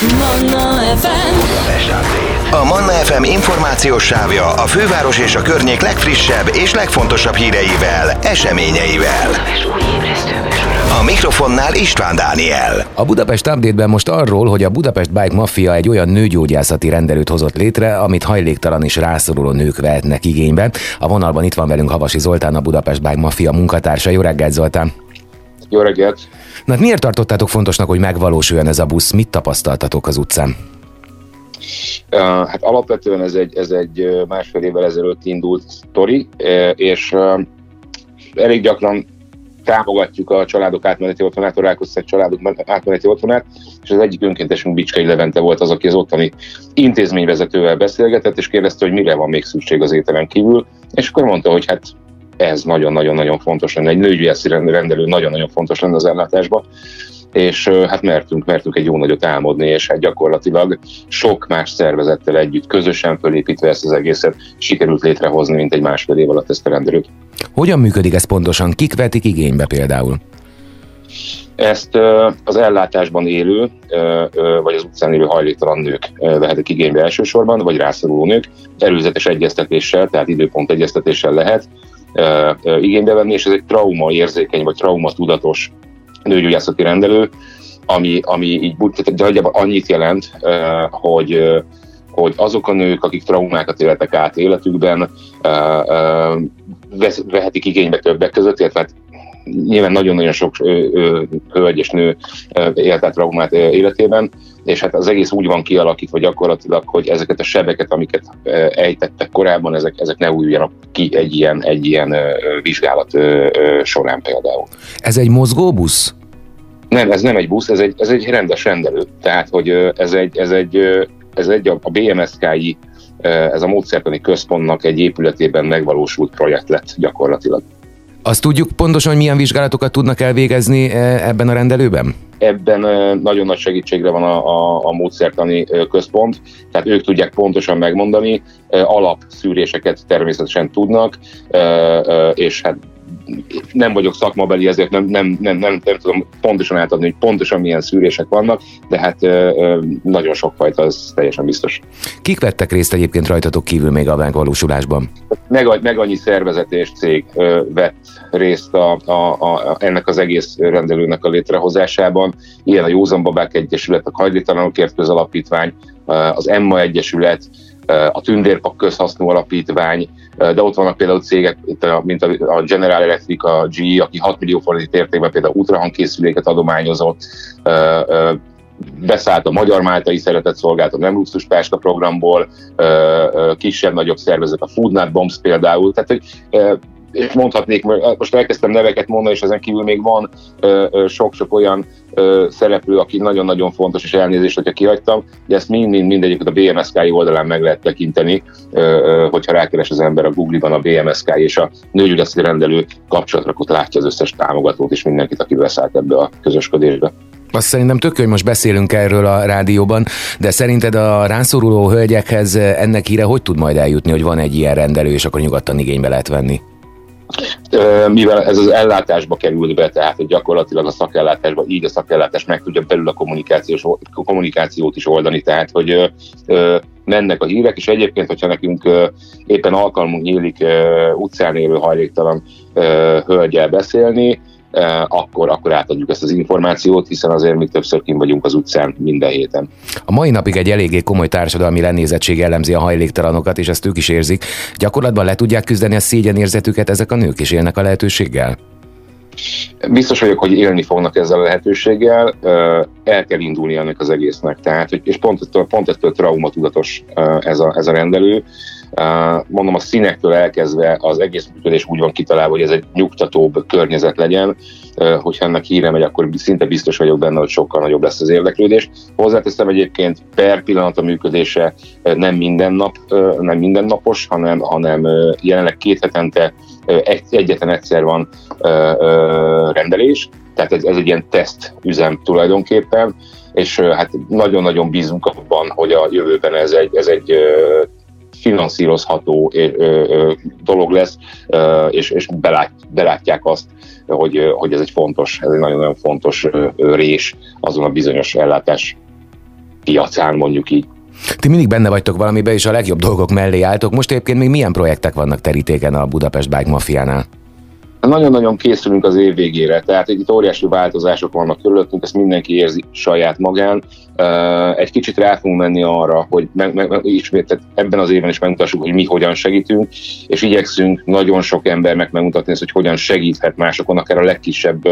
Manna FM A Manna FM információs sávja a főváros és a környék legfrissebb és legfontosabb híreivel, eseményeivel. A mikrofonnál István Dániel. A Budapest Update-ben most arról, hogy a Budapest Bike Mafia egy olyan nőgyógyászati rendelőt hozott létre, amit hajléktalan és rászoruló nők vehetnek igénybe. A vonalban itt van velünk Havasi Zoltán, a Budapest Bike Mafia munkatársa. Jó reggelt, Zoltán! Jó reggelt! Na, hát miért tartottátok fontosnak, hogy megvalósuljon ez a busz? Mit tapasztaltatok az utcán? Hát alapvetően ez egy, ez egy másfél évvel ezelőtt indult sztori, és elég gyakran támogatjuk a családok átmeneti otthonát, a rákosszák családok átmeneti otthonát, és az egyik önkéntesünk Bicskei Levente volt az, aki az ottani intézményvezetővel beszélgetett, és kérdezte, hogy mire van még szükség az ételen kívül, és akkor mondta, hogy hát ez nagyon-nagyon-nagyon fontos lenne, egy nőgyógyászi rendelő nagyon-nagyon fontos lenne az ellátásban, és hát mertünk, mertünk egy jó nagyot álmodni, és hát gyakorlatilag sok más szervezettel együtt, közösen fölépítve ezt az egészet sikerült létrehozni, mint egy másfél év alatt ezt a rendelőt. Hogyan működik ez pontosan? Kik vetik igénybe például? Ezt az ellátásban élő, vagy az utcán élő hajléktalan nők vehetik igénybe elsősorban, vagy rászoruló nők, előzetes egyeztetéssel, tehát időpont egyeztetéssel lehet igénybe venni, és ez egy trauma érzékeny, vagy trauma tudatos nőgyógyászati rendelő, ami, ami így nagyjából annyit jelent, hogy hogy azok a nők, akik traumákat éltek át életükben, vehetik igénybe többek között, illetve hát nyilván nagyon-nagyon sok hölgy és nő élt át traumát életében, és hát az egész úgy van kialakítva gyakorlatilag, hogy ezeket a sebeket, amiket ejtettek korábban, ezek, ezek ne újuljanak ki egy ilyen, egy ilyen vizsgálat során például. Ez egy mozgóbusz? Nem, ez nem egy busz, ez egy, ez egy rendes rendelő. Tehát, hogy ez egy, ez egy, ez egy a BMSK-i, ez a módszertani központnak egy épületében megvalósult projekt lett gyakorlatilag. Azt tudjuk pontosan, hogy milyen vizsgálatokat tudnak elvégezni ebben a rendelőben? Ebben nagyon nagy segítségre van a, a, a módszertani központ, tehát ők tudják pontosan megmondani, alapszűréseket természetesen tudnak, és hát nem vagyok szakmabeli, ezért nem, nem, nem, nem, nem tudom pontosan átadni, hogy pontosan milyen szűrések vannak, de hát nagyon sokfajta, az teljesen biztos. Kik vettek részt egyébként rajtatok kívül még a megvalósulásban? Meg, meg annyi szervezet és cég vett részt a, a, a, ennek az egész rendelőnek a létrehozásában. Ilyen a Józan Babák Egyesület, a Hajlítalanokért Közalapítvány, az Emma Egyesület, a Tündérpak közhasznú alapítvány, de ott vannak például cégek, mint a General Electric, a GE, aki 6 millió forint értékben például ultrahangkészüléket adományozott, beszállt a Magyar Máltai Szeretett Szolgálat a Nem Luxus Páska programból, kisebb-nagyobb szervezet, a Foodnut Bombs például, tehát hogy és mondhatnék, most elkezdtem neveket mondani, és ezen kívül még van sok-sok olyan szereplő, aki nagyon-nagyon fontos, és elnézést, hogyha kihagytam, de ezt mind-mind mindegyiket a BMSK oldalán meg lehet tekinteni, hogyha rákeres az ember a Google-ban a BMSK és a nőgyügyeszti rendelő kapcsolatrakot látja az összes támogatót és mindenkit, aki beszállt ebbe a közösködésbe. Azt szerintem tök hogy most beszélünk erről a rádióban, de szerinted a ránszoruló hölgyekhez ennek híre hogy tud majd eljutni, hogy van egy ilyen rendelő, és akkor nyugodtan igénybe lehet venni? Mivel ez az ellátásba került be, tehát hogy gyakorlatilag a szakellátásba, így a szakellátás meg tudja belül a kommunikációs, kommunikációt is oldani, tehát hogy mennek a hírek, és egyébként, hogyha nekünk éppen alkalmunk nyílik utcán élő hajléktalan hölgyel beszélni, akkor, akkor átadjuk ezt az információt, hiszen azért mi többször kim vagyunk az utcán minden héten. A mai napig egy eléggé komoly társadalmi lenézettség jellemzi a hajléktalanokat, és ezt ők is érzik. Gyakorlatban le tudják küzdeni a szégyenérzetüket ezek a nők, és élnek a lehetőséggel? Biztos vagyok, hogy élni fognak ezzel a lehetőséggel, el kell indulni ennek az egésznek. Tehát, és pont pont ettől traumatudatos ez a, ez a rendelő. Mondom, a színektől elkezdve az egész működés úgy van kitalálva, hogy ez egy nyugtatóbb környezet legyen, hogyha ennek híre megy, akkor szinte biztos vagyok benne, hogy sokkal nagyobb lesz az érdeklődés. Hozzáteszem egyébként per pillanat a működése nem minden nap, nem mindennapos, hanem, hanem jelenleg két hetente egy, egyetlen egyszer van rendelés, tehát ez, ez egy ilyen teszt üzem tulajdonképpen, és hát nagyon-nagyon bízunk abban, hogy a jövőben ez egy, ez egy finanszírozható dolog lesz, és, és belát, belátják azt, hogy, hogy ez egy fontos, ez egy nagyon-nagyon fontos rés azon a bizonyos ellátás piacán, mondjuk így. Ti mindig benne vagytok valamiben, és a legjobb dolgok mellé álltok. Most egyébként még milyen projektek vannak terítéken a Budapest Bike Mafiánál? Nagyon-nagyon készülünk az év végére, tehát itt óriási változások vannak körülöttünk, ezt mindenki érzi saját magán. Egy kicsit rá fogunk menni arra, hogy meg, meg, ismét, tehát ebben az évben is megmutassuk, hogy mi hogyan segítünk, és igyekszünk nagyon sok embernek megmutatni ezt, hogy hogyan segíthet másokon, akár a legkisebb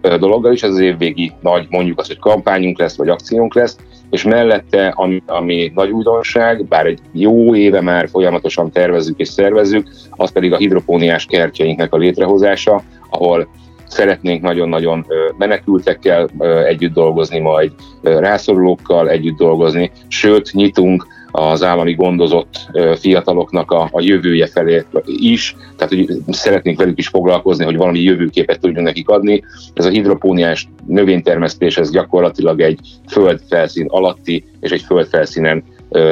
dologgal is, ez az évvégi nagy, mondjuk azt, hogy kampányunk lesz, vagy akciónk lesz, és mellette, ami, ami nagy újdonság, bár egy jó éve már folyamatosan tervezzük és szervezzük, az pedig a hidropóniás kertjeinknek a létrehozása, ahol szeretnénk nagyon-nagyon menekültekkel együtt dolgozni, majd rászorulókkal együtt dolgozni, sőt, nyitunk az állami gondozott fiataloknak a, a jövője felé is, tehát hogy szeretnénk velük is foglalkozni, hogy valami jövőképet tudjunk nekik adni. Ez a hidropóniás növénytermesztés, ez gyakorlatilag egy földfelszín alatti és egy földfelszínen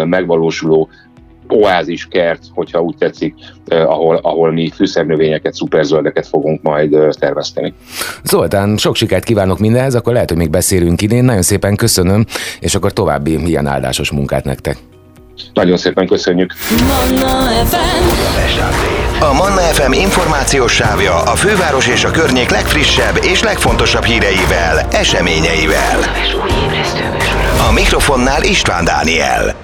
megvalósuló oázis kert, hogyha úgy tetszik, ahol, ahol mi fűszernövényeket, szuperzöldeket fogunk majd termeszteni. Zoltán, sok sikert kívánok mindenhez, akkor lehet, hogy még beszélünk idén. Nagyon szépen köszönöm, és akkor további ilyen áldásos munkát nektek. Nagyon szépen köszönjük. Manna FM. A Manna FM információs sávja a főváros és a környék legfrissebb és legfontosabb híreivel, eseményeivel. A mikrofonnál István Dániel.